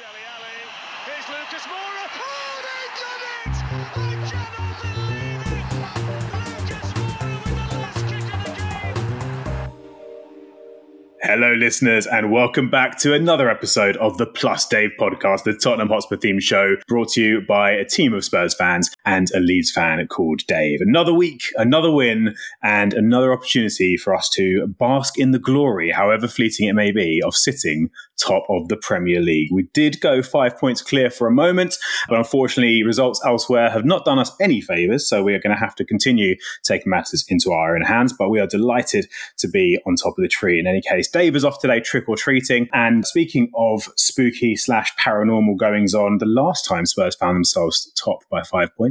Dele Alli. Here's Lucas Moura. Oh, done it! I cannot believe it! Hello, listeners, and welcome back to another episode of the Plus Dave podcast, the Tottenham Hotspur theme show brought to you by a team of Spurs fans and a Leeds fan called Dave. Another week, another win, and another opportunity for us to bask in the glory, however fleeting it may be, of sitting top of the Premier League. We did go five points clear for a moment, but unfortunately, results elsewhere have not done us any favours, so we are going to have to continue taking matters into our own hands. But we are delighted to be on top of the tree. In any case, Dave is off today trick or treating. And speaking of spooky slash paranormal goings on, the last time Spurs found themselves top by five points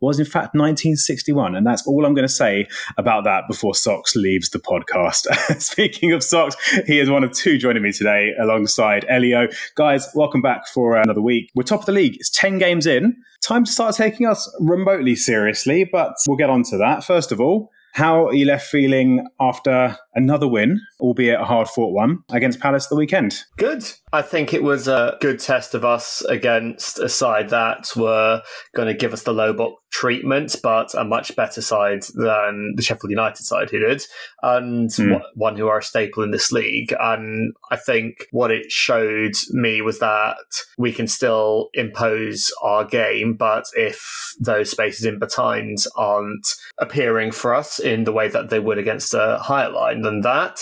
was in fact 1961. And that's all I'm going to say about that before Socks leaves the podcast. Speaking of Socks, he is one of two joining me today alongside Elio. Guys, welcome back for another week. We're top of the league. It's 10 games in. Time to start taking us remotely seriously, but we'll get on to that. First of all, how are you left feeling after another win, albeit a hard fought one, against Palace the weekend? Good. I think it was a good test of us against a side that were going to give us the low block treatment, but a much better side than the Sheffield United side who did, and Mm. one who are a staple in this league. And I think what it showed me was that we can still impose our game, but if those spaces in behind aren't appearing for us in the way that they would against a higher line than that,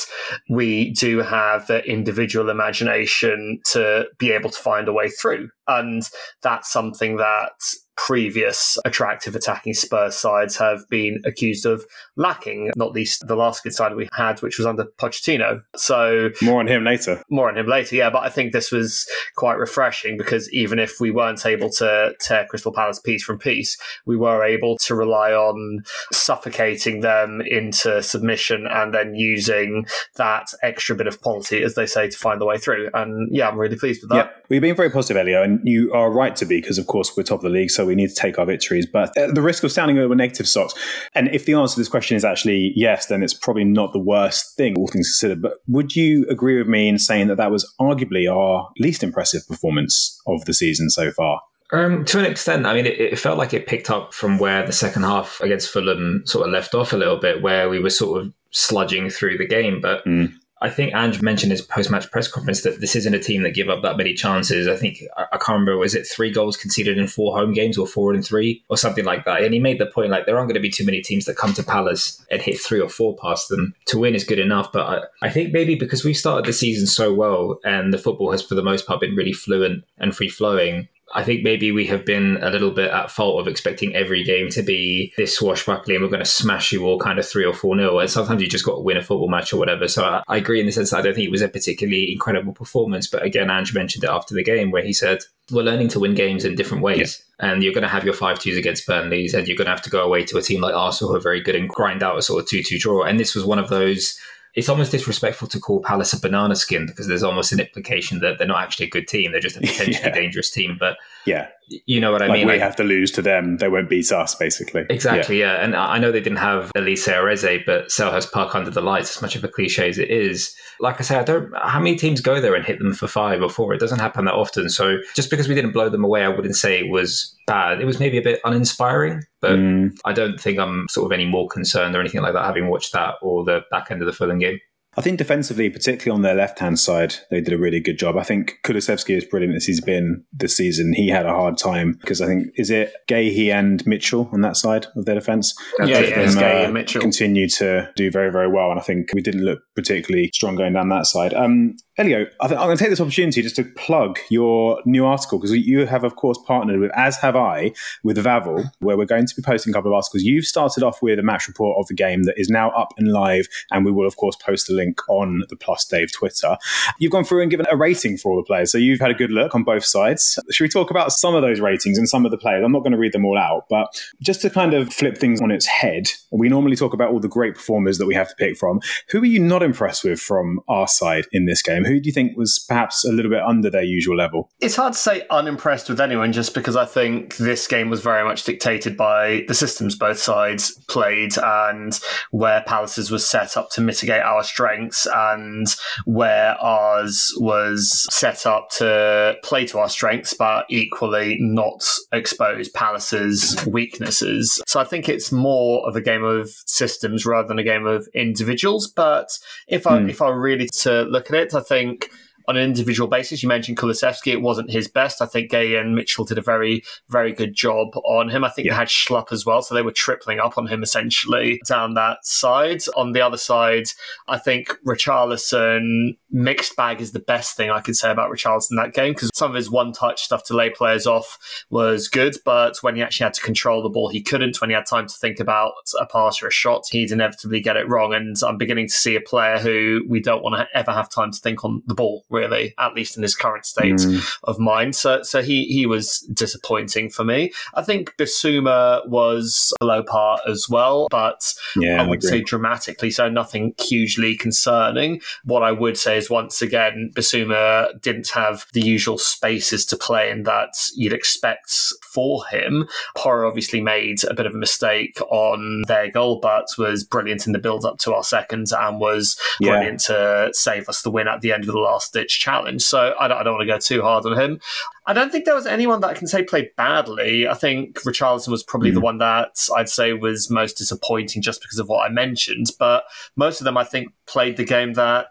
we do have the individual imagination to be able to find a way through. And that's something that previous attractive attacking Spurs sides have been accused of lacking, not least the last good side we had, which was under Pochettino. So More on him later. more on him later, yeah. But I think this was quite refreshing because even if we weren't able to tear Crystal Palace piece from piece, we were able to rely on suffocating them into submission and then using that extra bit of quality, as they say, to find the way through. And yeah, I'm really pleased with that. We've been very positive, Elio, and you are right to be because, of course, we're top of the league, so we need to take our victories. But at the risk of sounding a little negative, socks. And if the answer to this question is actually yes, then it's probably not the worst thing, all things considered. But would you agree with me in saying that that was arguably our least impressive performance of the season so far? Um, to an extent, I mean, it, it felt like it picked up from where the second half against Fulham sort of left off a little bit, where we were sort of sludging through the game. But Mm. I think Ange mentioned his post-match press conference that this isn't a team that give up that many chances. I think I, can't remember was it three goals conceded in four home games or four in three or something like that. And he made the point like there aren't going to be too many teams that come to Palace and hit three or four past them. To win is good enough, but I, I think maybe because we started the season so well and the football has for the most part been really fluent and free flowing. I think maybe we have been a little bit at fault of expecting every game to be this swashbuckling and we're going to smash you all kind of three or four nil. And sometimes you just got to win a football match or whatever. So I, I agree in the sense that I don't think it was a particularly incredible performance. But again, Ange mentioned it after the game where he said, we're learning to win games in different ways. And you're going to have your 5 2s against Burnley's and you're going to have to go away to a team like Arsenal who are very good and grind out a sort of 2 2 draw. And this was one of those it's almost disrespectful to call Palace a banana skin because there's almost an implication that they're not actually a good team. They're just a potentially Yeah. dangerous team. But Yeah, you know what I like mean? we Like- have to lose to them; they won't beat us, basically. Exactly, yeah. And I I know they didn't have Olise and Eze, but Selhurst Park under the lights, as much of a cliche as it is. Like I say, I don't. How many teams go there and hit them for five or four? It doesn't happen that often. So just because we didn't blow them away, I wouldn't say it was bad. It was maybe a bit uninspiring, but Mm. I don't think I'm sort of any more concerned or anything like that having watched that or the back end of the Fulham game. I think defensively, particularly on their left hand side, they did a really good job. I think Kulusevski is brilliant as he's been this season. He had a hard time because I think is it Guéhi and Mitchell on that side of their defence. Yeah, yeah, them, Guéhi uh, and Mitchell. continue to do very very well, and I think we didn't look particularly strong going down that side. Um, Elio, I I'm going to take this opportunity just to plug your new article because you have, of course, partnered with, as have I, with Vavel, where we're going to be posting a couple of articles. You've started off with a match report of the game that is now up and live, and we will, of course, post the link on the Plus Dave Twitter. You've gone through and given a rating for all the players, so you've had a good look on both sides. Should we talk about some of those ratings and some of the players? I'm not going to read them all out, but just to kind of flip things on its head, we normally talk about all the great performers that we have to pick from. Who are you not impressed with from our side in this game? Game. Who do you think was perhaps a little bit under their usual level? It's hard to say unimpressed with anyone just because I think this game was very much dictated by the systems both sides played and where Palace's was set up to mitigate our strengths and where ours was set up to play to our strengths but equally not expose Palace's weaknesses. So I think it's more of a game of systems rather than a game of individuals. But if I Hmm. if I were really to look at it, I think think on an individual basis, you mentioned Kulusevski. It wasn't his best. I think Guéhi and Mitchell did a very, very good job on him. I think Yeah. they had Schlupp as well, so they were tripling up on him essentially down that side. On the other side, I think Richarlison mixed bag is the best thing I could say about Richarlison that game because some of his one touch stuff to lay players off was good, but when he actually had to control the ball, he couldn't. When he had time to think about a pass or a shot, he'd inevitably get it wrong. And I'm beginning to see a player who we don't want to ever have time to think on the ball, really, at least in his current state Mm. of mind. So, so he he was disappointing for me. I think Bissouma was a low part as well, but Yeah, I I would agree. say dramatically so, nothing hugely concerning. What I would say is once again, Bissouma didn't have the usual spaces to play in that you'd expect for him. Porro obviously made a bit of a mistake on their goal, but was brilliant in the build up to our second and was Yeah. brilliant to save us the win at the end of the last challenge. So I don't, I don't want to go too hard on him. I don't think there was anyone that I can say played badly. I think Richarlison was probably the mm-hmm. one that I'd say was most disappointing just because of what I mentioned. But most of them, I think, played the game that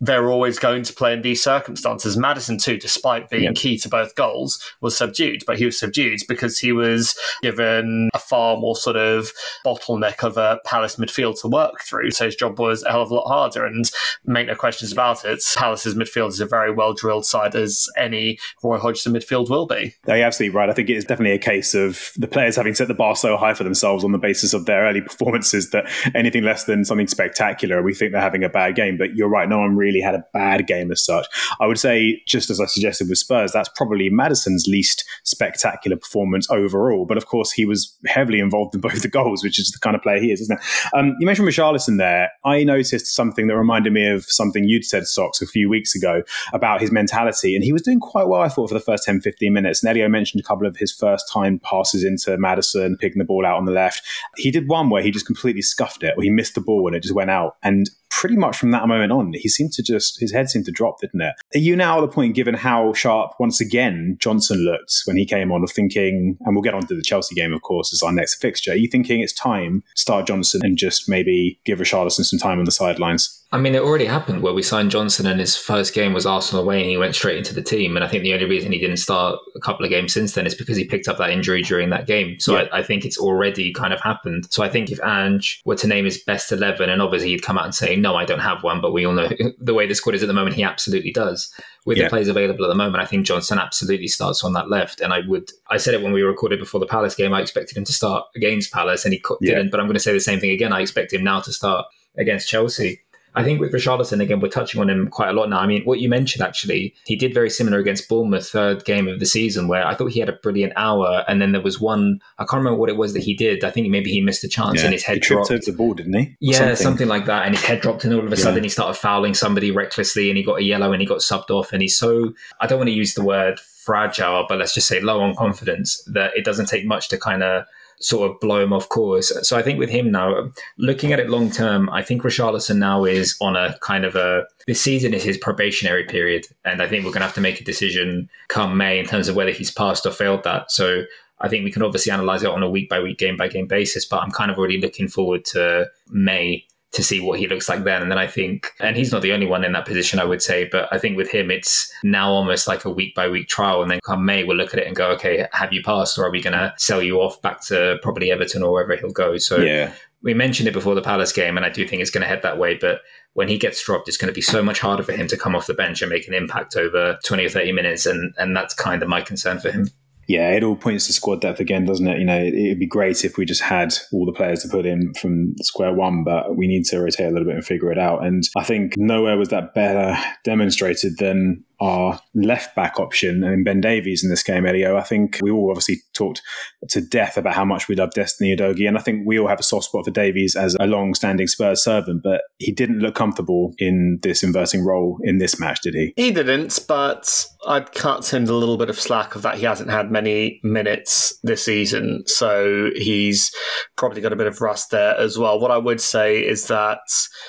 they're always going to play in these circumstances. Maddison, too, despite being Yeah. key to both goals, was subdued. But he was subdued because he was given a far more sort of bottleneck of a Palace midfield to work through. So his job was a hell of a lot harder. And make no questions about it, Palace's midfield is a very well drilled side as any Roy Hodgson midfield will be. No, you're absolutely right. I think it is definitely a case of the players having set the bar so high for themselves on the basis of their early performances that anything less than something spectacular, we think they're having a bad game. But you're right, no one really had a bad game as such. I would say, just as I suggested with Spurs, that's probably Maddison's least spectacular performance overall. But of course, he was heavily involved in both the goals, which is the kind of player he is, isn't it? Um, you mentioned Richarlison there. I noticed something that reminded me of something you'd said, Socks, a few weeks ago about his mentality. And he was doing quite well, I thought, for the first 10, 15 minutes. Nelio mentioned a couple of his first time passes into Maddison, picking the ball out on the left. He did one where he just completely scuffed it, or he missed the ball and it just went out. And pretty much from that moment on, he seemed to just, his head seemed to drop, didn't it? Are you now at the point, given how sharp, once again, Johnson looked when he came on, of thinking, and we'll get on to the Chelsea game, of course, as our next fixture, are you thinking it's time to start Johnson and just maybe give Richarlison some time on the sidelines? I mean, it already happened where we signed Johnson and his first game was Arsenal away and he went straight into the team. And I think the only reason he didn't start a couple of games since then is because he picked up that injury during that game. So Yeah. I, I think it's already kind of happened. So I think if Ange were to name his best 11, and obviously he'd come out and say, no, I don't have one, but we all know the way the squad is at the moment, he absolutely does. With Yeah. the players available at the moment, I think Johnson absolutely starts on that left. And I would, I said it when we recorded before the Palace game, I expected him to start against Palace and he Yeah. didn't. But I'm going to say the same thing again. I expect him now to start against Chelsea. I think with Richarlison, again, we're touching on him quite a lot now. I mean, what you mentioned actually, he did very similar against Bournemouth, third game of the season, where I thought he had a brilliant hour. And then there was one, I can't remember what it was that he did. I think maybe he missed a chance and his he head tripped dropped. over the ball, didn't he? Or Yeah, something. like that. And his head dropped, and all of a Yeah. sudden he started fouling somebody recklessly, and he got a yellow, and he got subbed off. And he's so I don't want to use the word fragile, but let's just say low on confidence that it doesn't take much to kind of sort of blow him off course. So I think with him now, looking at it long term, I think Richarlison now is on a kind of a this season is his probationary period, and I think we're going to have to make a decision come May in terms of whether he's passed or failed that. So. I think we can obviously analyze it on a week by week, game by game basis, but I'm kind of already looking forward to May to see what he looks like then. And then I think, and he's not the only one in that position, I would say, but I think with him, it's now almost like a week by week trial. And then come May, we'll look at it and go, okay, have you passed or are we going to sell you off back to probably Everton or wherever he'll go? So Yeah. we mentioned it before the Palace game, and I do think it's going to head that way. But when he gets dropped, it's going to be so much harder for him to come off the bench and make an impact over 20 or 30 minutes. And, and that's kind of my concern for him. Yeah, it all points to squad depth again, doesn't it? You know, it, it'd be great if we just had all the players to put in from square one, but we need to rotate a little bit and figure it out. And I think nowhere was that better demonstrated than our left back option and Ben Davies in this game, Elio. I think we all obviously talked to death about how much we love Destiny Udogie, and I think we all have a soft spot for Davies as a long-standing Spurs servant, but he didn't look comfortable in this inverting role in this match, did he? He didn't, but I'd cut him a little bit of slack of that. He hasn't had many minutes this season, so he's probably got a bit of rust there as well. What I would say is that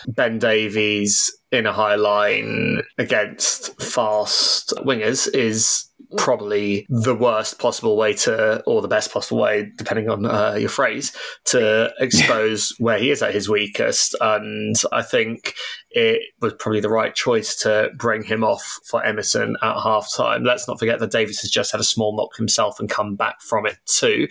Ben Davies in a high line against fast wingers is probably the worst possible way to, or the best possible way, depending on uh, your phrase, to expose where he is at his weakest. And I think it was probably the right choice to bring him off for Emerson at half time. Let's not forget that Davies has just had a small knock himself and come back from it too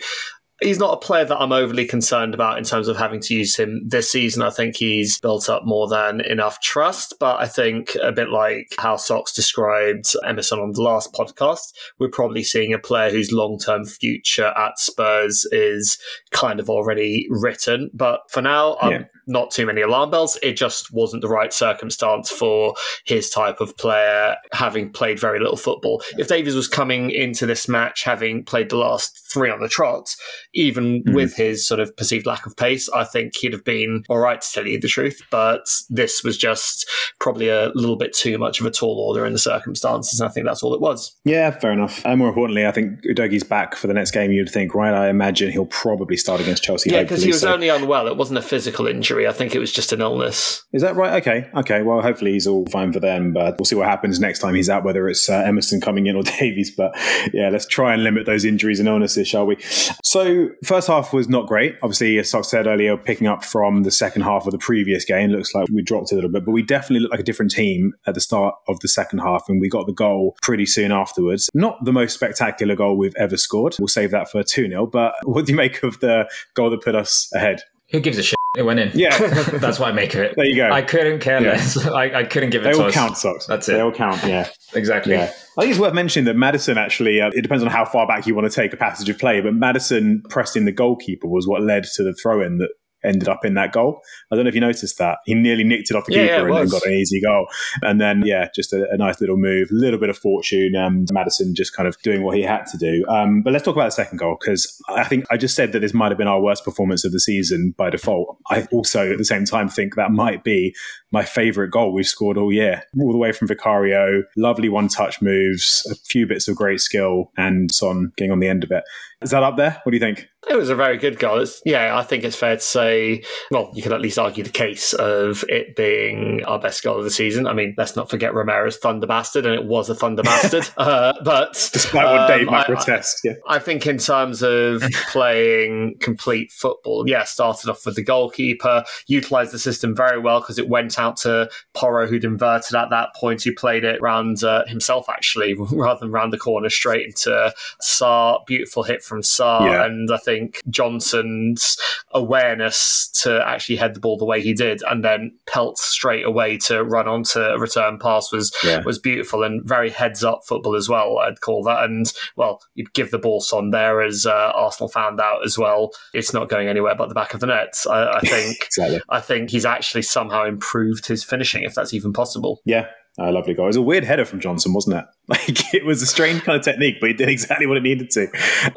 he's not a player that I'm overly concerned about in terms of having to use him this season. I think he's built up more than enough trust, but I think a bit like how Sox described Emerson on the last podcast, we're probably seeing a player whose long term future at Spurs is kind of already written. But for now, I'm yeah. Not too many alarm bells. It just wasn't the right circumstance for his type of player, having played very little football. If Davies was coming into this match having played the last three on the trot, even mm. with his sort of perceived lack of pace, I think he'd have been all right to tell you the truth. But this was just probably a little bit too much of a tall order in the circumstances. And I think that's all it was. Yeah, fair enough. And more importantly, I think Udogie's back for the next game, you'd think, right? I imagine he'll probably start against Chelsea. Yeah, because he was so. only unwell. It wasn't a physical injury. I think it was just an illness. Is that right? Okay. Okay. Well, hopefully he's all fine for them, but we'll see what happens next time he's out, whether it's uh, Emerson coming in or Davies. But yeah, let's try and limit those injuries and illnesses, shall we? So, first half was not great. Obviously, as Sox said earlier, picking up from the second half of the previous game, looks like we dropped a little bit, but we definitely looked like a different team at the start of the second half, and we got the goal pretty soon afterwards. Not the most spectacular goal we've ever scored. We'll save that for 2 0. But what do you make of the goal that put us ahead? Who gives a shit? It went in. Yeah, that's what I make of it. There you go. I couldn't care yeah. less. I, I, couldn't give it. They all us. count, socks. That's it. They all count. Yeah, exactly. Yeah. I think it's worth mentioning that Maddison actually. Uh, it depends on how far back you want to take a passage of play, but Maddison pressing the goalkeeper was what led to the throw in that ended up in that goal. I don't know if you noticed that. He nearly nicked it off the yeah, keeper yeah, and got an easy goal. And then, yeah, just a, a nice little move, a little bit of fortune. and Maddison just kind of doing what he had to do. Um, but let's talk about the second goal because I think I just said that this might have been our worst performance of the season by default. I also, at the same time, think that might be my favourite goal we've scored all year, all the way from Vicario. Lovely one touch moves, a few bits of great skill, and Son getting on the end of it. Is that up there? What do you think? It was a very good goal. It's, yeah, I think it's fair to say, well, you could at least argue the case of it being our best goal of the season. I mean, let's not forget Romero's Thunder Bastard, and it was a Thunder Bastard. uh, but despite what Dave um, might protest, yeah. I think in terms of playing complete football, yeah, started off with the goalkeeper, utilised the system very well because it went out to Porro, who'd inverted at that point, who played it round uh, himself, actually, rather than round the corner straight into Sarr. Beautiful hit from Sarr. Yeah. And I think Johnson's awareness to actually head the ball the way he did and then pelt straight away to run onto a return pass was yeah. was beautiful and very heads up football as well, I'd call that. And well, you'd give the ball on there as uh, Arsenal found out as well. It's not going anywhere but the back of the net. I, I think exactly. I think he's actually somehow improved his finishing, if that's even possible. Yeah, a lovely goal. It was a weird header from Johnson, wasn't it? Like it was a strange kind of technique, but he did exactly what it needed to.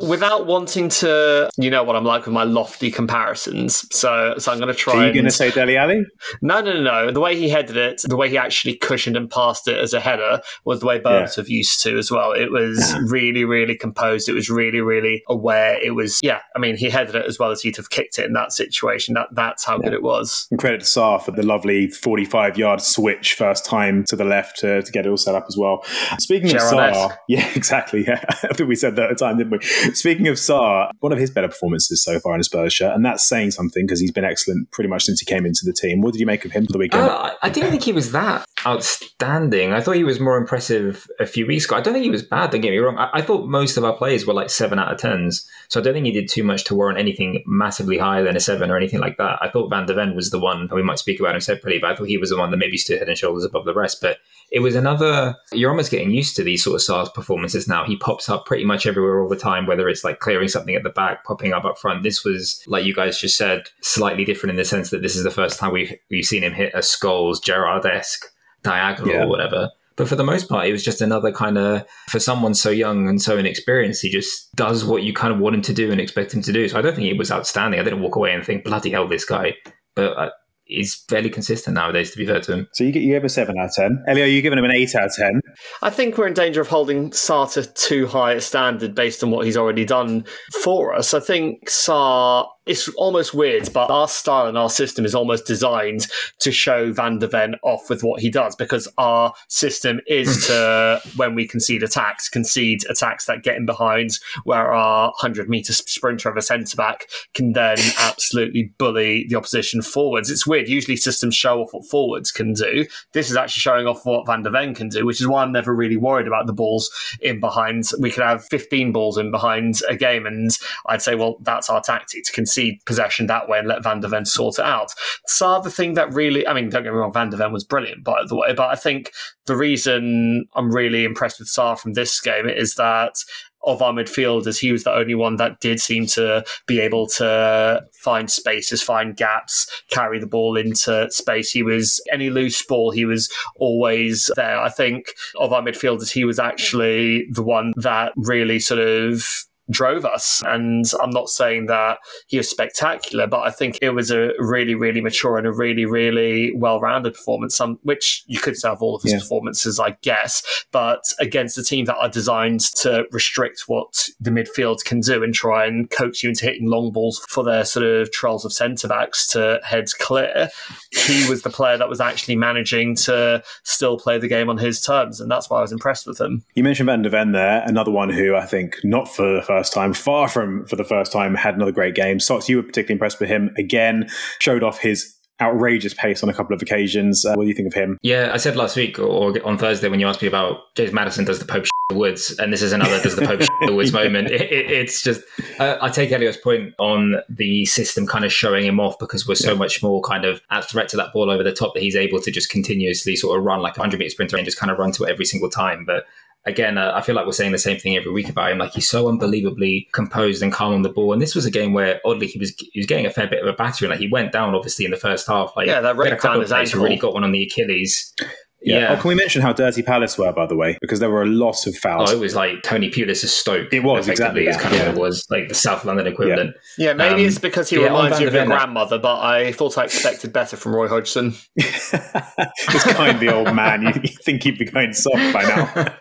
Without wanting to, you know what I'm like with my lofty comparisons. So, so I'm going to try. Are you going to say Dele Alli? No, no, no, no. The way he headed it, the way he actually cushioned and passed it as a header was the way Berbatov yeah. used to as well. It was really, really composed. It was really, really aware. It was, yeah. I mean, he headed it as well as he'd have kicked it in that situation. That that's how yeah. good it was. And credit to Sarr for the lovely 45 yard switch first time to the left to, to get it all set up as well. Speaking of Sarr, yeah, exactly. Yeah, I think we said that at the time, didn't we? Speaking of Sarr, one of his better performances so far in a Spurs shirt, and that's saying something because he's been excellent pretty much since he came into the team. What did you make of him for the weekend? Uh, I didn't think he was that outstanding. I thought he was more impressive a few weeks ago. I don't think he was bad. Don't get me wrong. I, I thought most of our players were like seven out of tens, so I don't think he did too much to warrant anything massively higher than a seven or anything like that. I thought Van de Ven was the one we might speak about him separately, but I thought he was the one that maybe stood head and shoulders above the rest. But it was another. You're almost getting used to these sort of Sarr's performances now. He pops up pretty much everywhere all the time, whether it's like clearing something at the back, popping up up front. This was, like you guys just said, slightly different in the sense that this is the first time we've we've seen him hit a Scholes Gerrard esque diagonal yeah. or whatever. But for the most part, it was just another kind of, for someone so young and so inexperienced, he just does what you kind of want him to do and expect him to do. So I don't think it was outstanding. I didn't walk away and think, bloody hell, this guy. But uh, he's fairly consistent nowadays, to be fair to him. So you, get, you gave him a 7 out of 10. Elio, you giving him an 8 out of 10. I think we're in danger of holding Sarr to too high a standard based on what he's already done for us. I think Sarr it's almost weird, but our style and our system is almost designed to show Van de Ven off with what he does because our system is hmm. to, when we concede attacks, concede attacks that get in behind, where our 100 metre sprinter of a centre back can then absolutely bully the opposition forwards. It's weird. Usually systems show off what forwards can do. This is actually showing off what Van de Ven can do, which is why I'm never really worried about the balls in behind. We could have 15 balls in behind a game, and I'd say, well, that's our tactic to concede concede possession that way and let Van der Ven sort it out. So the thing that really, I mean, don't get me wrong, Van der Ven was brilliant, by the way, but I think the reason I'm really impressed with Sarr from this game is that of our midfielders, he was the only one that did seem to be able to find spaces, find gaps, carry the ball into space. He was any loose ball, he was always there. I think of our midfielders, he was actually the one that really sort of drove us. And I'm not saying that he was spectacular, but I think it was a really, really mature and a really, really well rounded performance, some, which you could say of all of his yeah. performances, I guess, but against a team that are designed to restrict what the midfield can do and try and coach you into hitting long balls for their sort of trolls of centre backs to heads clear. He was the player that was actually managing to still play the game on his terms. And that's why I was impressed with him. You mentioned Van de Ven there, another one who I think not for the first time, far from for the first time, had another great game. Socks, you were particularly impressed with him again, showed off his outrageous pace on a couple of occasions. Uh, what do you think of him? Yeah, I said last week or on Thursday when you asked me about James Maddison does the Pope the woods, and this is another does the Pope the woods moment. It, it, it's just uh, I take Elliot's point on the system kind of showing him off because we're so yeah. much more kind of at threat to that ball over the top that he's able to just continuously sort of run like a hundred meter sprinter and just kind of run to it every single time. But again, uh, I feel like we're saying the same thing every week about him. Like he's so unbelievably composed and calm on the ball. And this was a game where oddly he was he was getting a fair bit of a battering. Like he went down obviously in the first half. Like yeah, that red down his ankle. Really got one on the Achilles. Yeah. yeah. Oh, can we mention how dirty Palace were, by the way? Because there were a lot of fouls. Oh, it was like Tony Pulis' is Stoke. It was exactly. Is kind of what it was, like the South London equivalent. Yeah, yeah maybe um, it's because he reminds you of your grandmother, but I thought I expected better from Roy Hodgson. This kindly old man. You, you think he'd be going soft by now?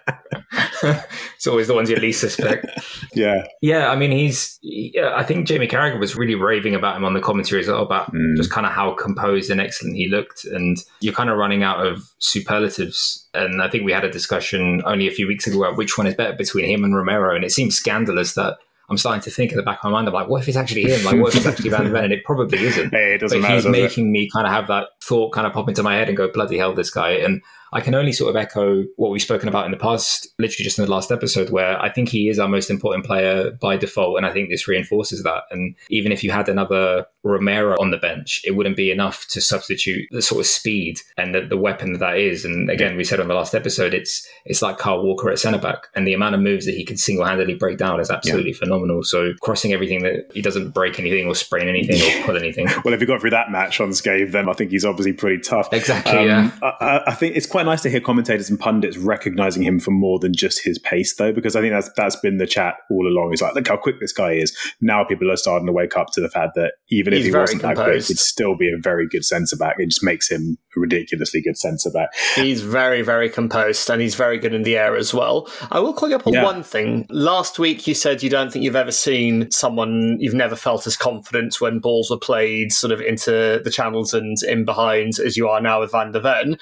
it's always the ones you least suspect. yeah. Yeah, I mean, he's. Yeah, I think Jamie Carragher was really raving about him on the commentary as well, about mm. just kind of how composed and excellent he looked. And you're kind of running out of superlatives. And I think we had a discussion only a few weeks ago about which one is better between him and Romero. And it seems scandalous that I'm starting to think in the back of my mind, I'm like, what if it's actually him? Like, what if it's actually Van de Ven? And it probably isn't. Hey, it doesn't but matter. He's making it? me kind of have that thought kind of pop into my head and go, bloody hell, this guy. And I can only sort of echo what we've spoken about in the past, literally just in the last episode, where I think he is our most important player by default. And I think this reinforces that. And even if you had another Romero on the bench, it wouldn't be enough to substitute the sort of speed and the, the weapon that that is. And again, we said on the last episode, it's it's like Kyle Walker at centre back. And the amount of moves that he can single handedly break down is absolutely yeah. phenomenal. So crossing everything that he doesn't break anything or sprain anything or pull anything. well, if he got through that match on Scave, then I think he's obviously pretty tough. Exactly. Um, yeah. I, I think it's quite quite nice to hear commentators and pundits recognizing him for more than just his pace, though, because I think that's that's been the chat all along. It's like, look how quick this guy is. Now people are starting to wake up to the fact that even He's if he wasn't composed. that quick, he'd still be a very good centre back. It just makes him a ridiculously good centre back. He's very, very composed and he's very good in the air as well. I will call you up on yeah. one thing. Last week you said you don't think you've ever seen someone you've never felt as confident when balls were played sort of into the channels and in behind as you are now with Van der Ven.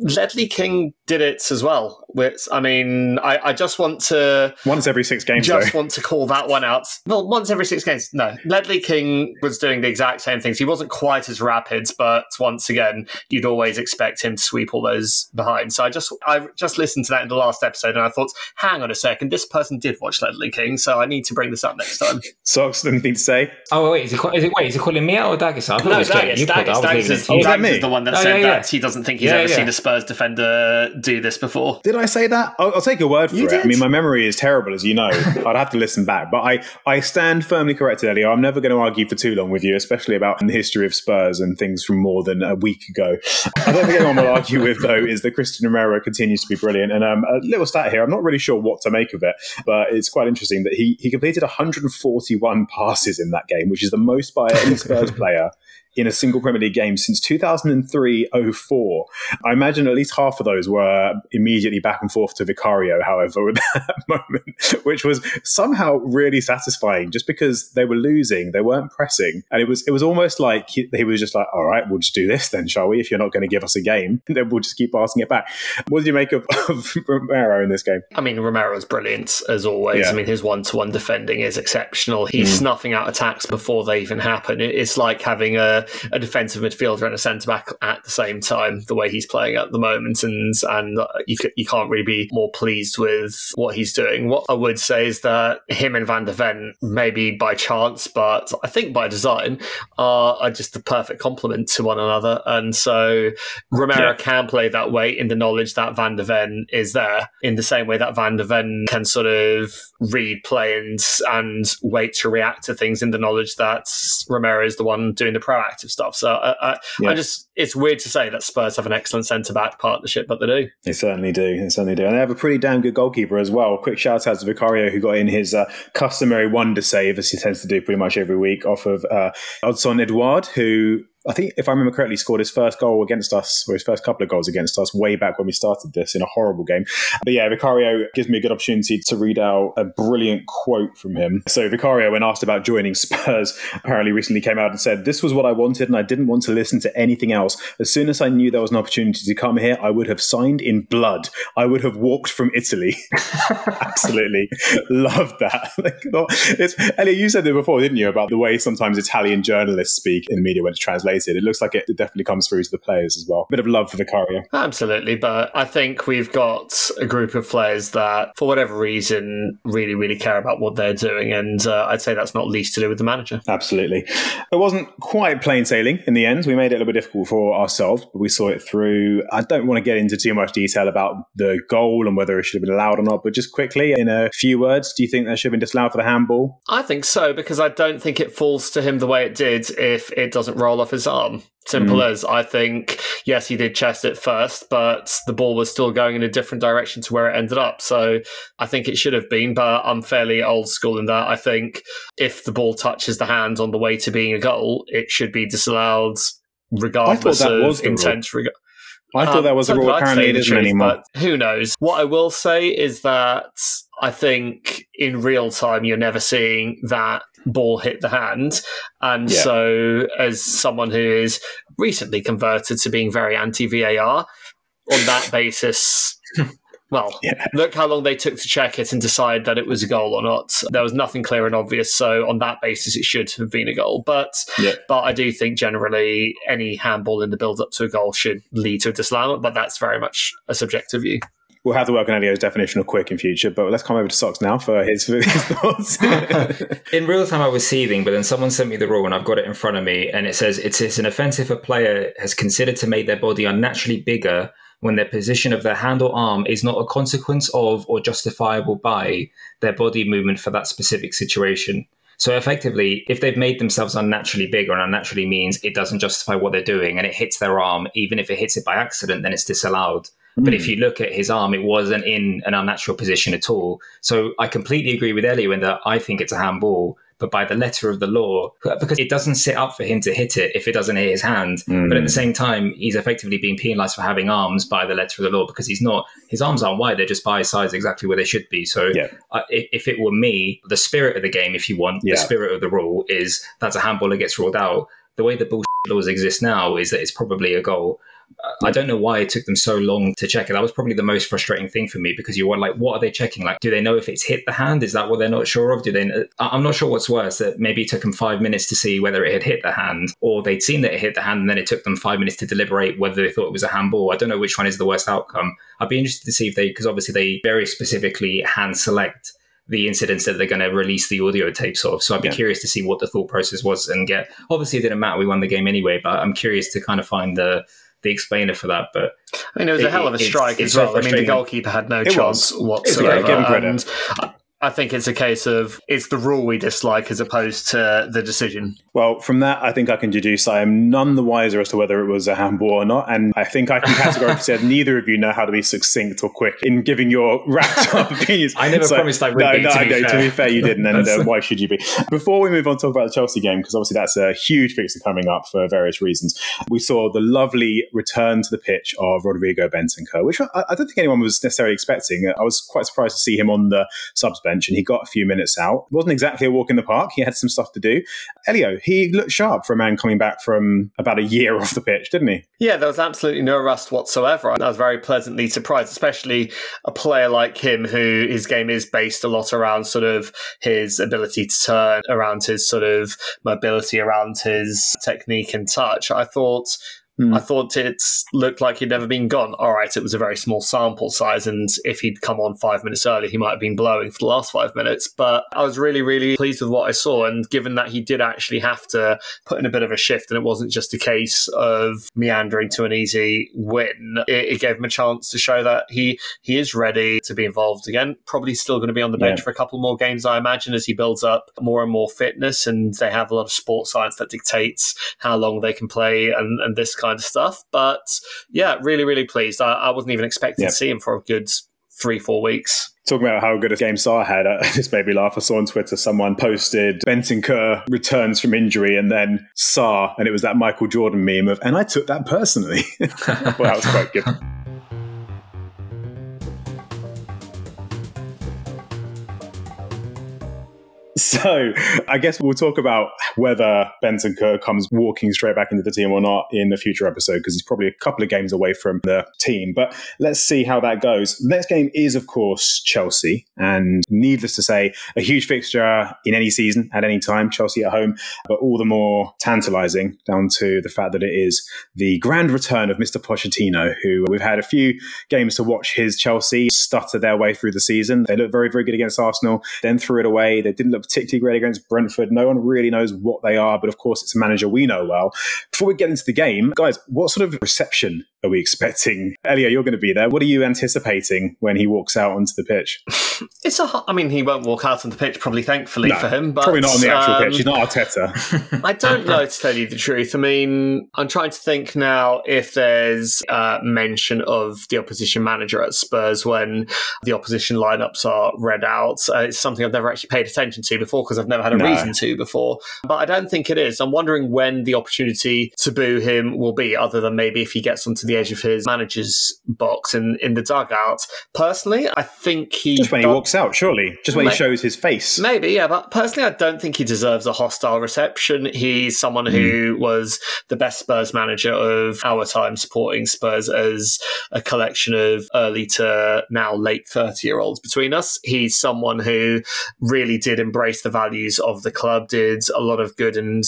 Ledley King did it as well. With, I mean, I, I, just want to once every six games. Just though. want to call that one out. Well, once every six games. No, Ledley King was doing the exact same things. He wasn't quite as rapid, but once again, you'd always expect him to sweep all those behind. So I just, I just listened to that in the last episode, and I thought, hang on a second, this person did watch Ledley King, so I need to bring this up next time. Socks, anything to say? Oh wait, is he, is it wait? Is he calling me out or Daggis? No, Daggis. Daggis, Daggis, is, is, the one that oh, said yeah, yeah. that he doesn't think he's ever seen a Spurs defender do this before. Did I say that? I'll, I'll take your word for You it. I mean, my memory is terrible, as you know. I'd have to listen back, but I, I stand firmly corrected, Ellie. I'm never going to argue for too long with you, especially about the history of Spurs and things from more than a week ago. I don't think anyone will argue with though is that Cristian Romero continues to be brilliant. And um, a little stat here, I'm not really sure what to make of it, but it's quite interesting that he he completed 141 passes in that game, which is the most by any Spurs player in a single Premier League game since 2003-04. I imagine at least half of those were immediately back and forth to Vicario, however, at that moment, which was somehow really satisfying just because they were losing, they weren't pressing. And it was it was almost like he, he was just like, all right, we'll just do this then, shall we? If you're not going to give us a game, then we'll just keep passing it back. What did you make of, of Romero in this game? I mean, Romero's brilliant as always. Yeah. I mean, his one-to-one defending is exceptional. He's Mm. snuffing out attacks before they even happen. It's like having a, a defensive midfielder and a centre back at the same time. The way he's playing at the moment, and and uh, you you can't really be more pleased with what he's doing. What I would say is that him and Van der Ven, maybe by chance, but I think by design, are, are just the perfect complement to one another. And so Romero Yeah. can play that way in the knowledge that Van der Ven is there, in the same way that Van der Ven can sort of read play and, and wait to react to things in the knowledge that Romero is the one doing the proactive stuff. So I, I, Yeah. I just, it's weird to say that Spurs have an excellent centre back partnership, but they do. They certainly do. They certainly do. And they have a pretty damn good goalkeeper as well. Quick shout out to Vicario, who got in his uh, customary wonder save, as he tends to do pretty much every week, off of uh, Odsonne Edouard, who I think, if I remember correctly, scored his first goal against us, or his first couple of goals against us, way back when we started this in a horrible game. But yeah, Vicario gives me a good opportunity to read out a brilliant quote from him. So Vicario, when asked about joining Spurs, apparently recently came out and said, "This was what I wanted, and I didn't want to listen to anything else. As soon as I knew there was an opportunity to come here, I would have signed in blood. I would have walked from Italy." Absolutely love that. Ellie, you said it before, didn't you, about the way sometimes Italian journalists speak in the media when it's translated. It looks like it definitely comes through to the players as well. A Bit of love for Vicario. Absolutely, but I think we've got a group of players that, for whatever reason, really, really care about what they're doing, and uh, I'd say that's not least to do with the manager. Absolutely. It wasn't quite plain sailing in the end. We made it a little bit difficult for ourselves, but we saw it through. I don't want to get into too much detail about the goal and whether it should have been allowed or not, but just quickly, in a few words, do you think that should have been disallowed for the handball? I think so because I don't think it falls to him the way it did if it doesn't roll off his arm. Simple as I think, yes, he did chest it first, but the ball was still going in a different direction to where it ended up. So I think it should have been, but I'm fairly old school in that. I think if the ball touches the hand on the way to being a goal, it should be disallowed regardless that of was the rule. intent. Reg- I thought um, that was a so rule. I, Apparently, it isn't anymore. But who knows? What I will say is that I think in real time you're never seeing that ball hit the hand, and Yeah. so as someone who is recently converted to being very anti VAR, on that basis. Well, Yeah. look how long they took to check it and decide that it was a goal or not. There was nothing clear and obvious, so on that basis, it should have been a goal. But Yeah. but I do think generally any handball in the build up to a goal should lead to a disallowment, but that's very much a subjective view. We'll have to work on Elio's definition of quick in future, but let's come over to Socks now for his, his thoughts. In real time, I was seething, but then someone sent me the rule, and I've got it in front of me, and it says it's, it's an offence if a player has considered to make their body unnaturally bigger when their position of their hand or arm is not a consequence of or justifiable by their body movement for that specific situation. So effectively, if they've made themselves unnaturally bigger, and unnaturally means it doesn't justify what they're doing, and it hits their arm, even if it hits it by accident, then it's disallowed. But if hmm. you look at his arm, it wasn't in an unnatural position at all. So I completely agree with Elio in that I think it's a handball, but by the letter of the law, because it doesn't sit up for him to hit it if it doesn't hit his hand. But at the hmm. same time, he's effectively being penalised for having arms by the letter of the law because he's not, his arms aren't wide, they're just by his sides exactly where they should be. So Yeah. if, if it were me, the spirit of the game, if you want, Yeah. the spirit of the rule is that's a handball that gets ruled out. The way the bullshit laws exist now is that it's probably a goal. I don't know why it took them so long to check it. That was probably the most frustrating thing for me because you were like, what are they checking? Like, do they know if it's hit the hand? Is that what they're not sure of? Do they? I'm not sure what's worse. That maybe it took them five minutes to see whether it had hit the hand, or they'd seen that it hit the hand, and then it took them five minutes to deliberate whether they thought it was a handball. I don't know which one is the worst outcome. I'd be interested to see if they, because obviously they very specifically hand select the incidents that they're going to release the audio tapes of. So I'd be Yeah. curious to see what the thought process was and get. Obviously, it didn't matter. We won the game anyway, but I'm curious to kind of find the the explainer for that. But I mean, it was a hell of a it's- strike it's as so well. I mean, the goalkeeper had no It chance was. whatsoever. give him credit. And I- I think it's a case of it's the rule we dislike as opposed to the decision. Well, from that, I think I can deduce I am none the wiser as to whether it was a handball or not. And I think I can categorically say neither of you know how to be succinct or quick in giving your wrapped up opinions. I never promised I would no, be, No, to I be know. To fair. be fair, you didn't. And uh, why should you be? Before we move on to talk about the Chelsea game, because obviously that's a huge fixture coming up for various reasons, we saw the lovely return to the pitch of Rodrigo Bentancur, which I, I don't think anyone was necessarily expecting. I was quite surprised to see him on the subs bench, and he got a few minutes out. It wasn't exactly a walk in the park. He had some stuff to do. Elio, he looked sharp for a man coming back from about a year off the pitch, didn't he? Yeah, there was absolutely no rust whatsoever. I was very pleasantly surprised, especially a player like him who his game is based a lot around sort of his ability to turn, around his sort of mobility, around his technique and touch. I thought Hmm. I thought it looked like he'd never been gone. All right, it was a very small sample size, and if he'd come on five minutes early, he might have been blowing for the last five minutes. But I was really, really pleased with what I saw, and given that he did actually have to put in a bit of a shift, and it wasn't just a case of meandering to an easy win, it, it gave him a chance to show that he he is ready to be involved again. Probably still going to be on the bench Yeah. for a couple more games, I imagine, as he builds up more and more fitness, and they have a lot of sports science that dictates how long they can play and, and this kind of stuff. But yeah, really, really pleased. I, I wasn't even expecting Yeah. to see him for a good three, four weeks. Talking about how good a game Sarr had, uh, this made me laugh. I saw on Twitter someone posted Bentancur returns from injury and then Sarr, and it was that Michael Jordan meme of, and I took that personally. well, that was quite good. So, I guess we'll talk about whether Bentancur comes walking straight back into the team or not in the future episode because he's probably a couple of games away from the team. But let's see how that goes. Next game is, of course, Chelsea. And needless to say, a huge fixture in any season at any time, Chelsea at home, but all the more tantalizing down to the fact that it is the grand return of Mr. Pochettino, who we've had a few games to watch his Chelsea stutter their way through the season. They looked very, very good against Arsenal, then threw it away. They didn't look particularly great against Brentford. No one really knows what they are, but of course, it's a manager we know well. Before we get into the game, guys, what sort of reception are we expecting? Elio, you're going to be there. What are you anticipating when he walks out onto the pitch? It's a. I mean, he won't walk out on the pitch, probably thankfully No, for him. But Probably not on the actual um, pitch. He's not Arteta. I don't know to tell you the truth. I mean, I'm trying to think now if there's uh, mention of the opposition manager at Spurs when the opposition lineups are read out. Uh, it's something I've never actually paid attention to before because I've never had a No. reason to before. But I don't think it is. I'm wondering when the opportunity to boo him will be, other than maybe if he gets onto the edge of his manager's box in, in the dugout. Personally, I think he Just when he walks out, surely. Just when he shows his face. Maybe, yeah, but personally, I don't think he deserves a hostile reception. He's someone who hmm. was the best Spurs manager of our time, supporting Spurs as a collection of early to now late 30 year olds between us. He's someone who really did embrace the values of the club, did a lot of good and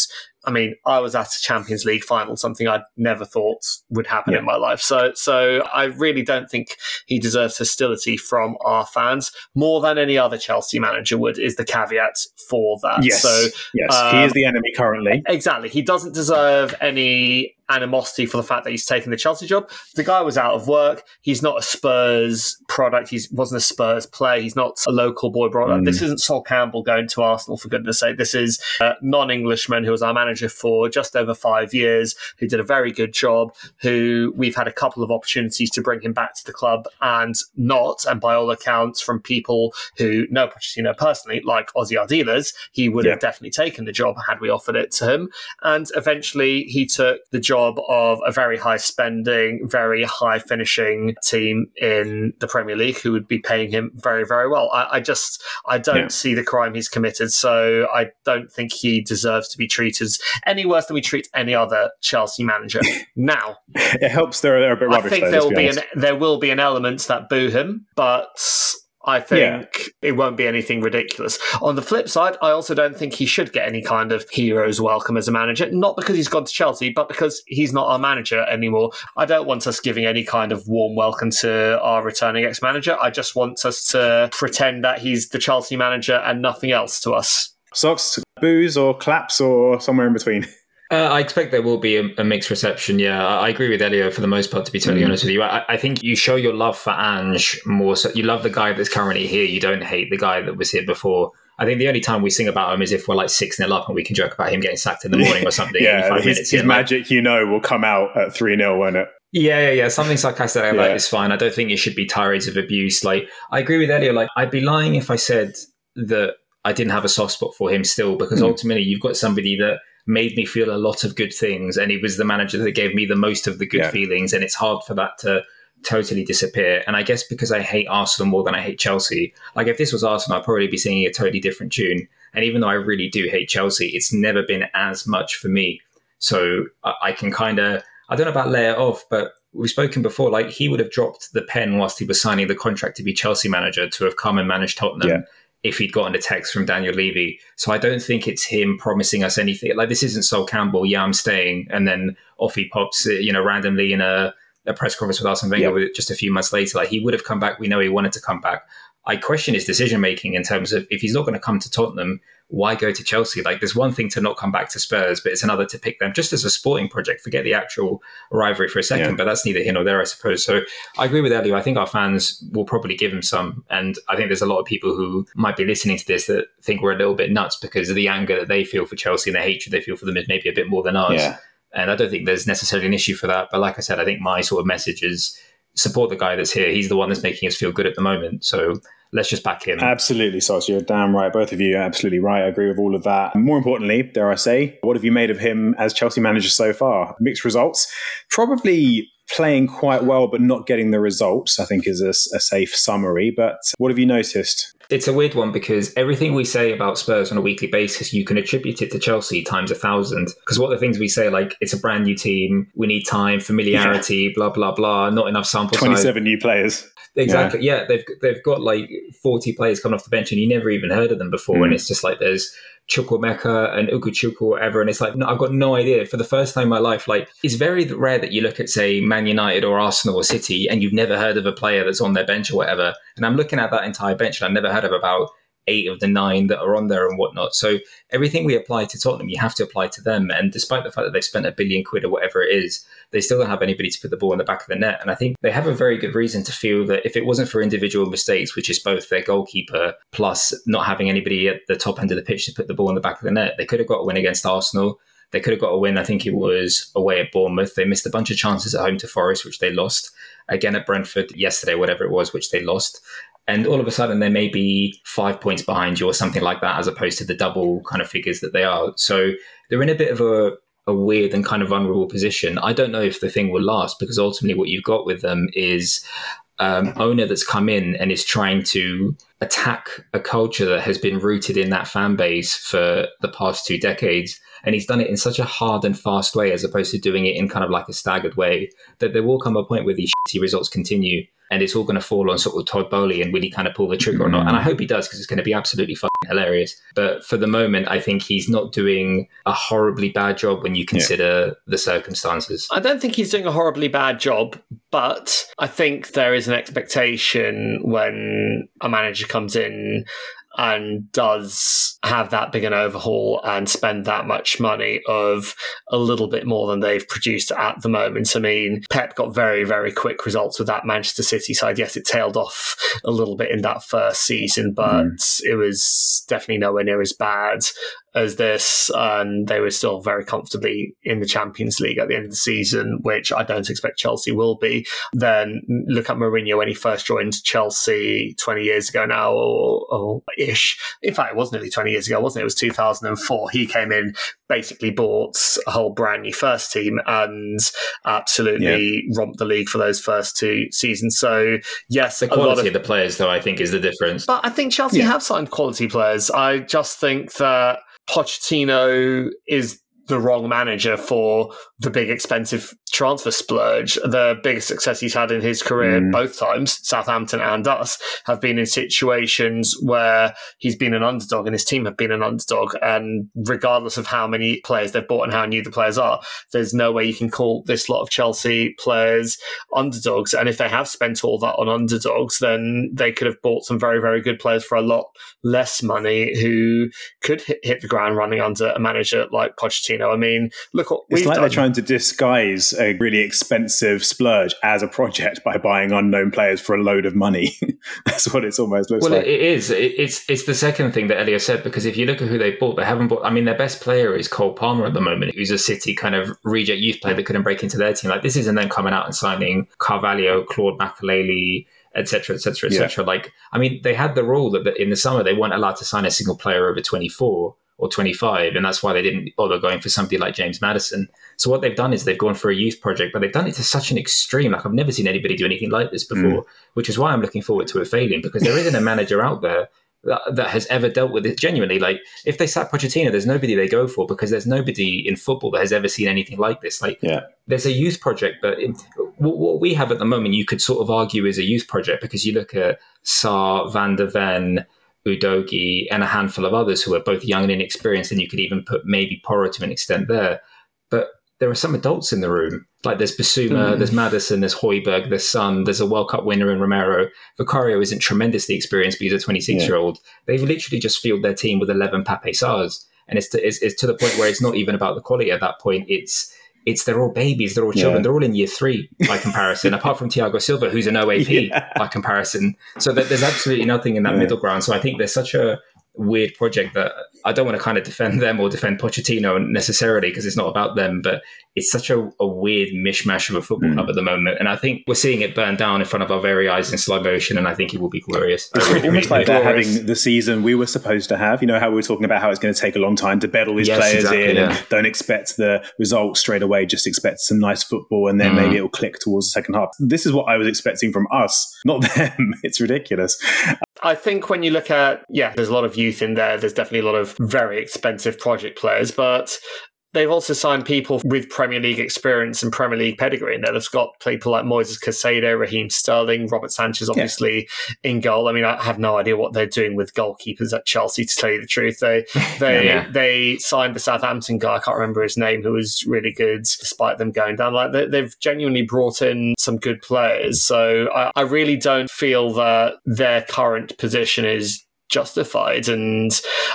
I mean, I was at a Champions League final, something I'd never thought would happen Yeah. in my life. So, so I really don't think he deserves hostility from our fans more than any other Chelsea manager would. Is the caveat for that? Yes. So, yes. he um, is the enemy currently. Exactly. He doesn't deserve any animosity for the fact that he's taken the Chelsea job. The guy was out of work. He's not a Spurs product. He wasn't a Spurs player. He's not a local boy brought up. Mm. This isn't Sol Campbell going to Arsenal, for goodness sake. This is a non Englishman who was our manager for just over five years, who did a very good job, who we've had a couple of opportunities to bring him back to the club and not. And by all accounts, from people who know Pochettino personally, like Ossie Ardiles, he would Yeah. have definitely taken the job had we offered it to him. And eventually he took the job of a very high spending, very high finishing team in the Premier League who would be paying him very, very well. I, I just, I don't Yeah. see the crime he's committed. So I don't think he deserves to be treated any worse than we treat any other Chelsea manager. now, It helps they're, a bit I think though, there will be honest. an there will be an element that boo him, but I think it won't be anything ridiculous. On the flip side, I also don't think he should get any kind of hero's welcome as a manager. Not because he's gone to Chelsea, but because he's not our manager anymore. I don't want us giving any kind of warm welcome to our returning ex-manager. I just want us to pretend that he's the Chelsea manager and nothing else to us. Socks, boos, or claps, or somewhere in between. Uh, I expect there will be a, a, mixed reception. Yeah, I, I agree with Elio for the most part. To be totally mm. honest with you, I, I, think you show your love for Ange more. So you love the guy that's currently here. You don't hate the guy that was here before. I think the only time we sing about him is if we're like six nil up and we can joke about him getting sacked in the morning or something. yeah, his, minutes, his magic, like, you know, will come out at three 0 won't it? Yeah, yeah, yeah. Something sarcastic like yeah. that is fine. I don't think it should be tirades of abuse. Like I agree with Elio. Like I'd be lying if I said that I didn't have a soft spot for him still, because mm. ultimately you've got somebody that made me feel a lot of good things, and he was the manager that gave me the most of the good yeah. feelings, and it's hard for that to totally disappear. And I guess because I hate Arsenal more than I hate Chelsea, like if this was Arsenal, I'd probably be singing a totally different tune. And even though I really do hate Chelsea, it's never been as much for me. So I, I can kind of, I don't know about layer off, but we've spoken before, like he would have dropped the pen whilst he was signing the contract to be Chelsea manager to have come and managed Tottenham. Yeah if he'd gotten a text from Daniel Levy. So I don't think it's him promising us anything. Like this isn't Sol Campbell, yeah, I'm staying, and then off he pops, uh, you know, randomly in a, a press conference with Arsene Wenger yeah. just a few months later. Like he would have come back. We know he wanted to come back. I question his decision making in terms of if he's not going to come to Tottenham, why go to Chelsea? Like, there's one thing to not come back to Spurs, but it's another to pick them just as a sporting project. Forget the actual rivalry for a second, yeah. but that's neither here nor there, I suppose. So I agree with Elio. I think our fans will probably give him some. And I think there's a lot of people who might be listening to this that think we're a little bit nuts because of the anger that they feel for Chelsea and the hatred they feel for them is maybe a bit more than ours. Yeah. And I don't think there's necessarily an issue for that. But like I said, I think my sort of message is support the guy that's here. He's the one that's making us feel good at the moment. So let's just back him. Absolutely, Sauce. You're damn right. Both of you are absolutely right. I agree with all of that. More importantly, dare I say, what have you made of him as Chelsea manager so far? Mixed results. Probably playing quite well, but not getting the results, I think is a, a, safe summary. But what have you noticed? It's a weird one because everything we say about Spurs on a weekly basis, you can attribute it to Chelsea times a thousand. Because what the things we say, like it's a brand new team, we need time, familiarity, yeah. blah blah blah, not enough sample 27 size. new players. Exactly. Yeah. yeah. they've they've got like 40 players coming off the bench, and you never even heard of them before. Mm. And it's just like there's Chukwuemeka and Ugochukwu or whatever. And it's like, no, I've got no idea. For the first time in my life, like, it's very rare that you look at, say, Man United or Arsenal or City and you've never heard of a player that's on their bench or whatever. And I'm looking at that entire bench and I've never heard of about eight of the nine that are on there and whatnot. So everything we apply to Tottenham, you have to apply to them. And despite the fact that they've spent a billion quid or whatever it is, they still don't have anybody to put the ball in the back of the net. And I think they have a very good reason to feel that if it wasn't for individual mistakes, which is both their goalkeeper plus not having anybody at the top end of the pitch to put the ball in the back of the net, they could have got a win against Arsenal. They could have got a win. I think it was away at Bournemouth. They missed a bunch of chances at home to Forest, which they lost. Again at Brentford yesterday, whatever it was, which they lost and all of a sudden they may be five points behind you or something like that, as opposed to the double kind of figures that they are. So they're in a bit of a, a weird and kind of vulnerable position. I don't know if the thing will last because ultimately what you've got with them is um, owner that's come in and is trying to attack a culture that has been rooted in that fan base for the past two decades. And he's done it in such a hard and fast way as opposed to doing it in kind of like a staggered way that there will come a point where these shitty results continue and it's all going to fall on sort of Todd Boehly and will he kind of pull the trigger or not? And I hope he does because it's going to be absolutely fucking hilarious. But for the moment, I think he's not doing a horribly bad job when you consider yeah. the circumstances. I don't think he's doing a horribly bad job, but I think there is an expectation when a manager comes in and does have that big an overhaul and spend that much money of a little bit more than they've produced at the moment. I mean, Pep got very, very quick results with that Manchester City side. Yes, it tailed off a little bit in that first season, but mm. it was definitely nowhere near as bad as this, and they were still very comfortably in the Champions League at the end of the season, which I don't expect Chelsea will be. Then look at Mourinho when he first joined Chelsea 20 years ago now, or, or ish. In fact, it was nearly 20 years ago, wasn't it? It was 2004. He came in, basically bought a whole brand new first team, and absolutely yeah. romped the league for those first two seasons. So, yes, the quality of, of, the players, though, I think is the difference. But I think Chelsea yeah. have signed quality players. I just think that Pochettino is the wrong manager for the big expensive transfer splurge. The biggest success he's had in his career, mm. both times, Southampton and us, have been in situations where he's been an underdog and his team have been an underdog. And regardless of how many players they've bought and how new the players are, there's no way you can call this lot of Chelsea players underdogs. And if they have spent all that on underdogs, then they could have bought some very, very good players for a lot less money who could hit, hit the ground running under a manager like Pochettino Pochettino. I mean, look what it's we've like done. they're trying to disguise a really expensive splurge as a project by buying unknown players for a load of money. That's what it's almost looks Well, like. it is. It's it's the second thing that Elliot said because if you look at who they bought, they haven't bought. I mean, their best player is Cole Palmer at the moment, who's a City kind of reject youth player that couldn't break into their team. Like this isn't them coming out and signing Carvalho, Claude Makélélé, etc., etc., etc. Like, I mean, they had the rule that, that in the summer they weren't allowed to sign a single player over twenty four or 25 and that's why they didn't bother going for somebody like James Maddison. So what they've done is they've gone for a youth project but they've done it to such an extreme like I've never seen anybody do anything like this before, mm. which is why I'm looking forward to it failing because there isn't a manager out there that, that has ever dealt with it genuinely like if they sack Pochettino there's nobody they go for because there's nobody in football that has ever seen anything like this like yeah. there's a youth project but in, what we have at the moment you could sort of argue is a youth project because you look at Sarr, Van der Ven Udogie, and a handful of others who are both young and inexperienced, and you could even put maybe Porro to an extent there. But there are some adults in the room. Like there's Bissouma, mm. there's Maddison, there's Højbjerg, there's Son, there's a World Cup winner in Romero. Vicario isn't tremendously experienced, but he's a 26 yeah. year old. They've literally just filled their team with 11 Pape Sarrs. And it's to, it's, it's to the point where it's not even about the quality at that point. It's it's they're all babies, they're all children, yeah. they're all in year three by comparison, apart from Thiago Silva, who's an OAP yeah. by comparison. So there's absolutely nothing in that yeah. middle ground. So I think there's such a weird project that I don't want to kind of defend them or defend Pochettino necessarily because it's not about them, but it's such a, a weird mishmash of a football mm. club at the moment. And I think we're seeing it burn down in front of our very eyes in slow motion, and I think it will be glorious. It's really, almost really like they're having the season we were supposed to have. You know how we were talking about how it's going to take a long time to bed all these yes, players exactly, in, yeah. and don't expect the results straight away. Just expect some nice football, and then mm. maybe it will click towards the second half. This is what I was expecting from us, not them. it's ridiculous. I think when you look at, yeah, there's a lot of youth in there. There's definitely a lot of very expensive project players, but They've also signed people with Premier League experience and Premier League pedigree. And they've got people like Moises Caicedo, Raheem Sterling, Robert Sanchez, obviously yeah. in goal. I mean, I have no idea what they're doing with goalkeepers at Chelsea. To tell you the truth, they they yeah. they signed the Southampton guy. I can't remember his name, who was really good despite them going down. Like they, have genuinely brought in some good players. So I, I really don't feel that their current position is justified. And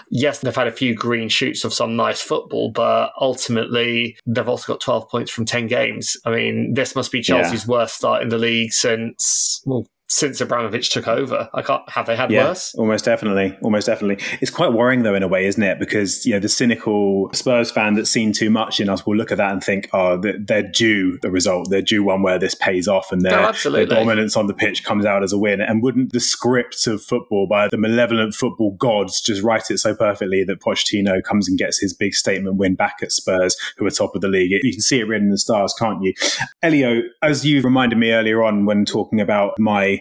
yes, they've had a few green shoots of some nice football, but ultimately they've also got 12 points from 10 games. I mean, this must be Chelsea's yeah. worst start in the league since, well, since Abramovich took over. I can't have they had yeah, worse? Almost definitely. Almost definitely. It's quite worrying though in a way, isn't it? Because you know the cynical Spurs fan that's seen too much in us will look at that and think, oh, they're due the result. They're due one where this pays off and their, oh, no, their dominance on the pitch comes out as a win. And wouldn't the script of football by the malevolent football gods just write it so perfectly that Pochettino comes and gets his big statement win back at Spurs, who are top of the league? You can see it written in the stars, can't you? Elio, as you reminded me earlier on when talking about my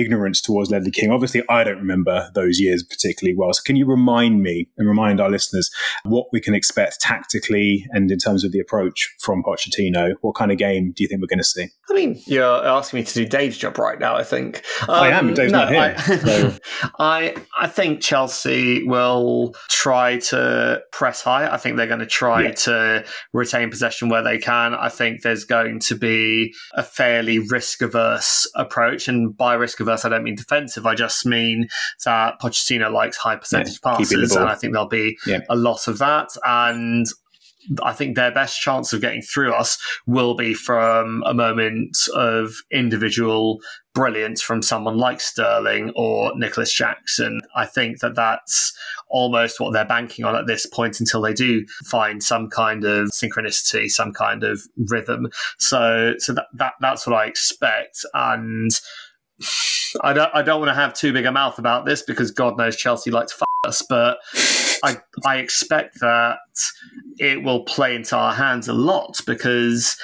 ignorance towards Ledley King. Obviously, I don't remember those years particularly well. So, can you remind me and remind our listeners what we can expect tactically and in terms of the approach from Pochettino? What kind of game do you think we're going to see? I mean, you're asking me to do Dave's job right now. I think um, I am. Um, Dave's no, not here. I, so. I I think Chelsea will try to press high. I think they're going to try yeah. to retain possession where they can. I think there's going to be a fairly risk averse approach, and by risk risk I don't mean defensive. I just mean that Pochettino likes high percentage yeah, passes, and I think there'll be yeah. a lot of that. And I think their best chance of getting through us will be from a moment of individual brilliance from someone like Sterling or Nicolas Jackson. I think that that's almost what they're banking on at this point until they do find some kind of synchronicity, some kind of rhythm. So, so that, that that's what I expect. And I don't I don't want to have too big a mouth about this because God knows Chelsea likes to f- us, but I I expect that it will play into our hands a lot because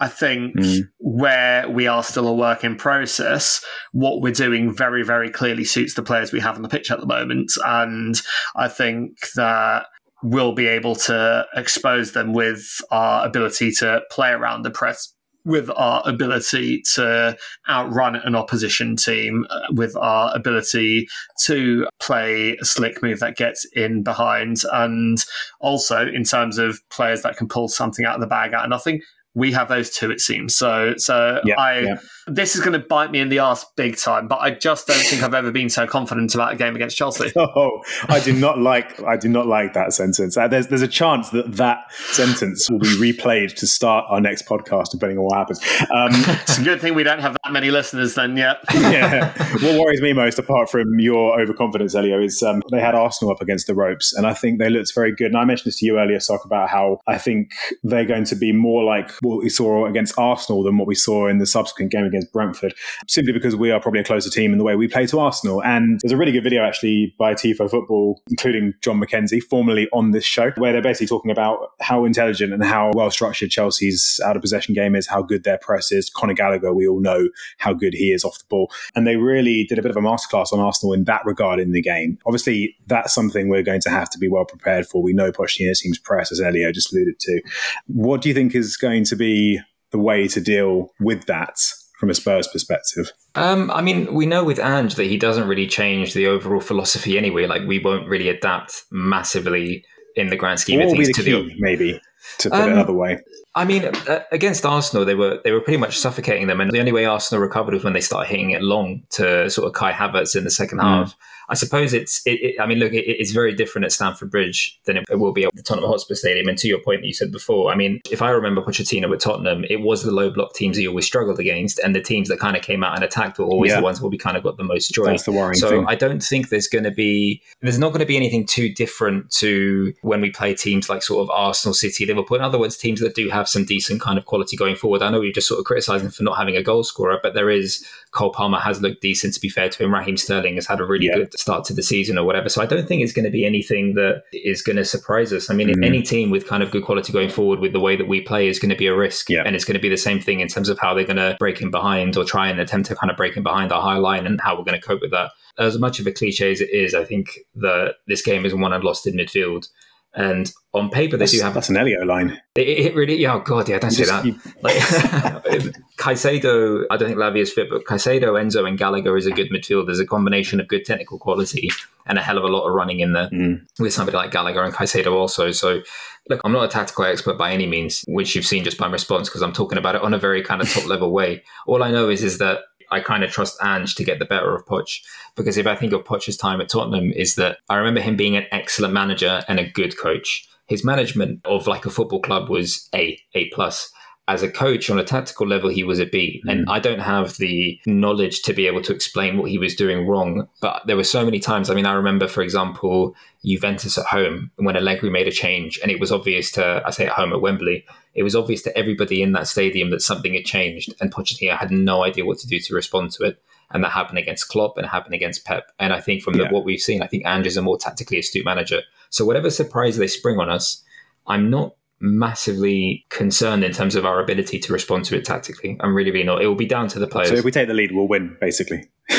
I think mm. where we are still a work in process, what we're doing very, very clearly suits the players we have on the pitch at the moment. And I think that we'll be able to expose them with our ability to play around the press with our ability to outrun an opposition team, uh, with our ability to play a slick move that gets in behind, and also in terms of players that can pull something out of the bag out of nothing. We have those two, it seems. So, so Yeah, I yeah. this is going to bite me in the ass big time. But I just don't think I've ever been so confident about a game against Chelsea. Oh, I do not like. I do not like that sentence. Uh, there's there's a chance that that sentence will be replayed to start our next podcast, depending on what happens. Um, It's a good thing we don't have that many listeners then yet. yeah. What worries me most, apart from your overconfidence, Elio, is um, they had Arsenal up against the ropes, and I think they looked very good. And I mentioned this to you earlier, Sock, about how I think they're going to be more like what we saw against Arsenal than what we saw in the subsequent game against Brentford, simply because we are probably a closer team in the way we play to Arsenal. And there's a really good video actually by Tifo Football, including John McKenzie, formerly on this show, where they're basically talking about how intelligent and how well structured Chelsea's out of possession game is, how good their press is. Conor Gallagher, we all know how good he is off the ball. And they really did a bit of a masterclass on Arsenal in that regard in the game. Obviously, that's something we're going to have to be well prepared for. We know Pochettino's team's press, as Elio just alluded to. What do you think is going to be the way to deal with that from a Spurs perspective? Um, I mean, we know with Ange that he doesn't really change the overall philosophy anyway. Like, we won't really adapt massively in the grand scheme What of be things the to key, the. maybe, to put it Um, another way? I mean, uh, against Arsenal, they were they were pretty much suffocating them, and the only way Arsenal recovered was when they started hitting it long to sort of Kai Havertz in the second Mm. half. I suppose it's. It, it, I mean, look, it, it's very different at Stamford Bridge than it will be at the Tottenham Hotspur Stadium. And to your point that you said before, I mean, if I remember Pochettino with Tottenham, it was the low block teams he always struggled against, and the teams that kind of came out and attacked were always Yeah. the ones where we kind of got the most joy. That's the worrying So thing. I don't think there's going to be there's not going to be anything too different to when we play teams like sort of Arsenal, City, Liverpool. In other words, teams that do have some decent kind of quality going forward. I know we've just sort of criticised them for not having a goal scorer, but there is Cole Palmer has looked decent. To be fair to him, Raheem Sterling has had a really Yeah. good start to the season or whatever. So I don't think it's going to be anything that is going to surprise us. I mean, Mhm. any team with kind of good quality going forward with the way that we play is going to be a risk, Yeah. and it's going to be the same thing in terms of how they're going to break in behind or try and attempt to kind of break in behind our high line and how we're going to cope with that as much of a cliche as it is, I think that this game is won and lost in midfield. And on paper, they That's, do have that's an Elio line. it, it really. Yeah, oh god, yeah, don't You say just- that. you- Like Caicedo, I don't think Lavia is fit, but Caicedo, Enzo, and Gallagher is a good midfield. There's a combination of good technical quality and a hell of a lot of running in there Mm. with somebody like Gallagher and Caicedo also. So, look, I'm not a tactical expert by any means, which you've seen just by my response because I'm talking about it on a very kind of top level way. All I know is is that I kind of trust Ange to get the better of Poch because if I think of Poch's time at Tottenham, is that I remember him being an excellent manager and a good coach. His management of like a football club was A, A plus. As a coach on a tactical level, he was a B. And mm. I don't have the knowledge to be able to explain what he was doing wrong. But there were so many times. I mean, I remember, for example, Juventus at home when Allegri made a change, and it was obvious to, I say at home at Wembley, it was obvious to everybody in that stadium that something had changed, and Pochettino had no idea what to do to respond to it. And that happened against Klopp and happened against Pep. And I think from the, what we've seen, I think Ange is a more tactically astute manager. So whatever surprise they spring on us, I'm not massively concerned in terms of our ability to respond to it tactically. I'm really, really not. It will be down to the players. So if we take the lead, we'll win, basically.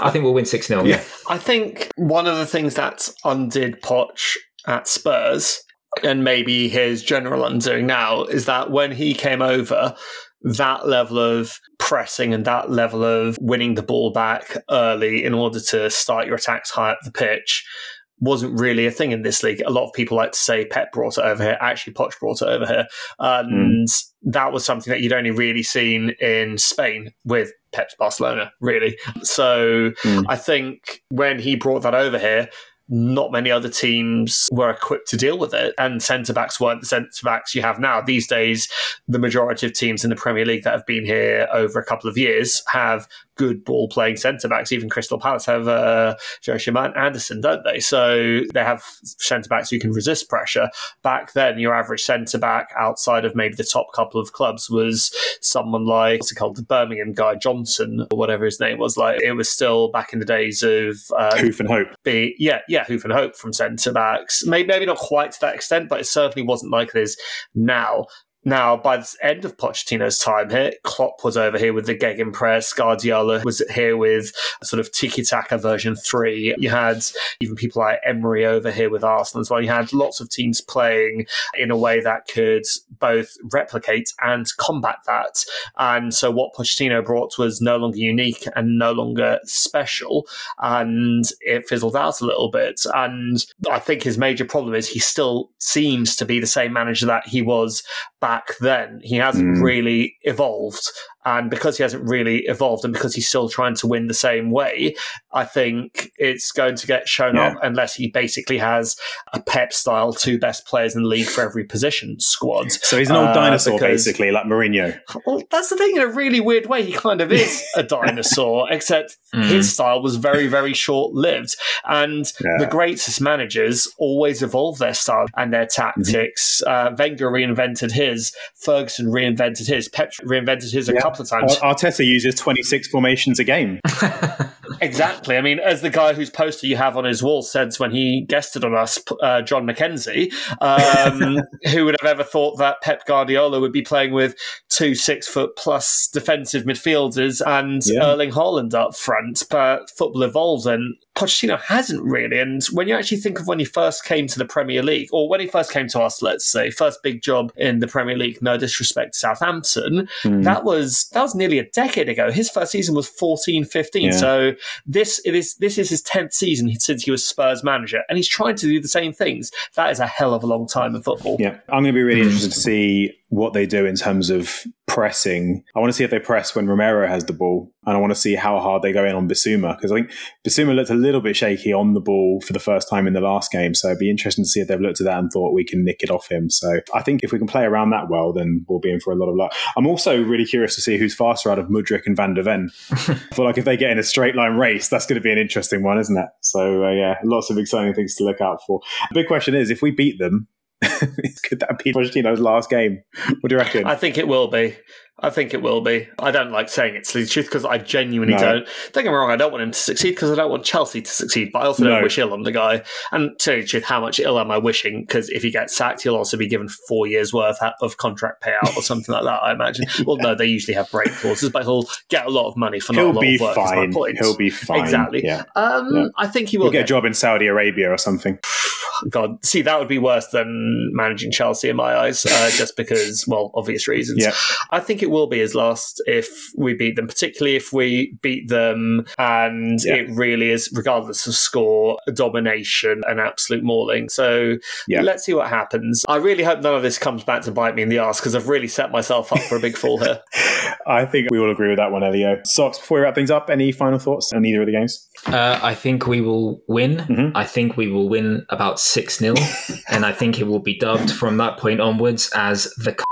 I think we'll win 6 0. Yeah. I think one of the things that undid Poch at Spurs, and maybe his general undoing now, is that when he came over, that level of pressing and that level of winning the ball back early in order to start your attacks high up the pitch wasn't really a thing in this league. A lot of people like to say Pep brought it over here. Actually, Poch brought it over here. And that was something that you'd only really seen in Spain with Pep's Barcelona, really. So Mm. I think when he brought that over here, not many other teams were equipped to deal with it, and centre backs weren't the centre backs you have now. These days, the majority of teams in the Premier League that have been here over a couple of years have good ball playing centre backs. Even Crystal Palace have uh, Joshua Anderson, don't they? So they have centre backs who can resist pressure. Back then, your average centre back outside of maybe the top couple of clubs was someone like what's it called, the Birmingham guy Johnson or whatever his name was. Like it was still back in the days of uh, Hoof and hope. be yeah yeah hoof and hope from centre backs maybe, maybe not quite to that extent but it certainly wasn't like it is now now by the end of Pochettino's time here Klopp was over here with the Gegenpress Guardiola was here with a sort of tiki-taka version 3 you had even people like Emery over here with Arsenal as well. You had lots of teams playing in a way that could both replicate and combat that. And so what Pochettino brought was no longer unique and no longer special and it fizzled out a little bit. And I think his major problem is he still seems to be the same manager that he was back back then. He hasn't Mm. really evolved. And because he hasn't really evolved and because he's still trying to win the same way, I think it's going to get shown Yeah. up unless he basically has a Pep style two best players in the league for every position squad. So he's an old Uh, dinosaur, because- basically, like Mourinho. Well, that's the thing. In a really weird way, he kind of is a dinosaur, except Mm. his style was very, very short lived. And Yeah. the greatest managers always evolve their style and their tactics. Uh, Wenger reinvented his, Ferguson reinvented his, Pep reinvented his a Yeah. Couple of times. Arteta uses 26 formations a game. Exactly. I mean, as the guy whose poster you have on his wall says when he guested on us, uh, John McKenzie, um, who would have ever thought that Pep Guardiola would be playing with two six foot plus defensive midfielders and Yeah. Erling Haaland up front? But football evolves and Pochettino hasn't really. And when you actually think of when he first came to the Premier League, or when he first came to us, let's say, first big job in the Premier League, no disrespect to Southampton, Hmm. that was that was nearly a decade ago. His first season was 14 15. Yeah. So this is this is his 10th season since he was Spurs manager and he's trying to do the same things. That is a hell of a long time in football. Yeah, I'm going to be really interested to see what they do in terms of pressing. I want to see if they press when Romero has the ball, and I want to see how hard they go in on Bissouma because I think Bissouma looked a little bit shaky on the ball for the first time in the last game. So it'd be interesting to see if they've looked at that and thought we can nick it off him. So I think if we can play around that well, then we'll be in for a lot of luck. I'm also really curious to see who's faster out of Mudryk and Van der Ven. I feel like if they get in a straight line race, that's going to be an interesting one, isn't it? So uh, yeah, lots of exciting things to look out for. The big question is if we beat them. It's could that be Pochettino's last game? What do you reckon? I think it will be. I think it will be. I don't like saying it's to the truth because I genuinely No. don't. Don't get me wrong, I don't want him to succeed because I don't want Chelsea to succeed, but I also No. don't wish ill on the guy. And to tell you the truth, how much ill am I wishing? Because if he gets sacked, he'll also be given four years' worth of contract payout or something like that, I imagine. Well, no, they usually have break clauses, but he'll get a lot of money for not a He'll lot be of work. fine. He'll be fine. Exactly. Yeah. Um, Yeah. I think he will He'll get a job in Saudi Arabia or something. God, see, that would be worse than managing Chelsea in my eyes, uh, just because, well, obvious reasons. Yeah. I think it will be his last if we beat them, particularly if we beat them and Yeah. it really is, regardless of score, a domination, an absolute mauling. So Yeah. let's see what happens. I really hope none of this comes back to bite me in the ass because I've really set myself up for a big fall here. I think we all agree with that one, Elio. Socks, before we wrap things up, any final thoughts on either of the games? Uh, I think we will win. Mhm. I think we will win about 6 0. and I think it will be dubbed from that point onwards as the cutting.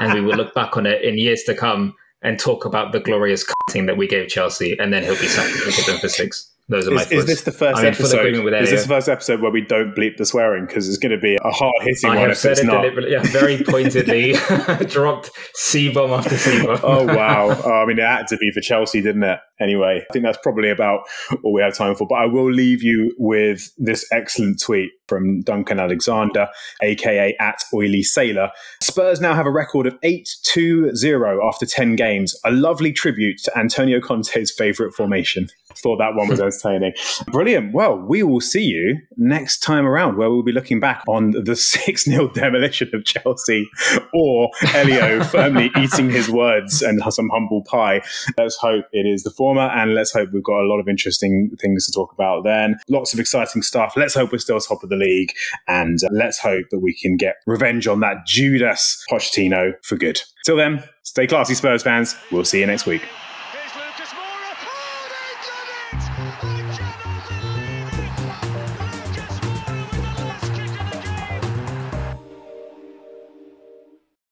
And we will look back on it in years to come and talk about the glorious cutting that we gave Chelsea. And then he'll be sacked them for six. Those are my Is, thoughts. is this the first I'm episode? Is this the first episode where we don't bleep the swearing? Because it's going to be a hard hitting I one have if said it's it not. deliberately, yeah, very pointedly dropped C bomb after C bomb. Oh wow! Oh, I mean, it had to be for Chelsea, didn't it? Anyway, I think that's probably about all we have time for. But I will leave you with this excellent tweet from Duncan Alexander, aka at Oily Sailor. Spurs now have a record of 8-2-0 after 10 games. A lovely tribute to Antonio Conte's favourite formation. Thought that one was entertaining. Brilliant. Well, we will see you next time around where we'll be looking back on the 6 0 demolition of Chelsea or Elio firmly eating his words and some humble pie. Let's hope it is the former and let's hope we've got a lot of interesting things to talk about then. Lots of exciting stuff. Let's hope we're still top of the league and uh, let's hope that we can get revenge on that Judas Pochettino for good. Till then, stay classy, Spurs fans. We'll see you next week.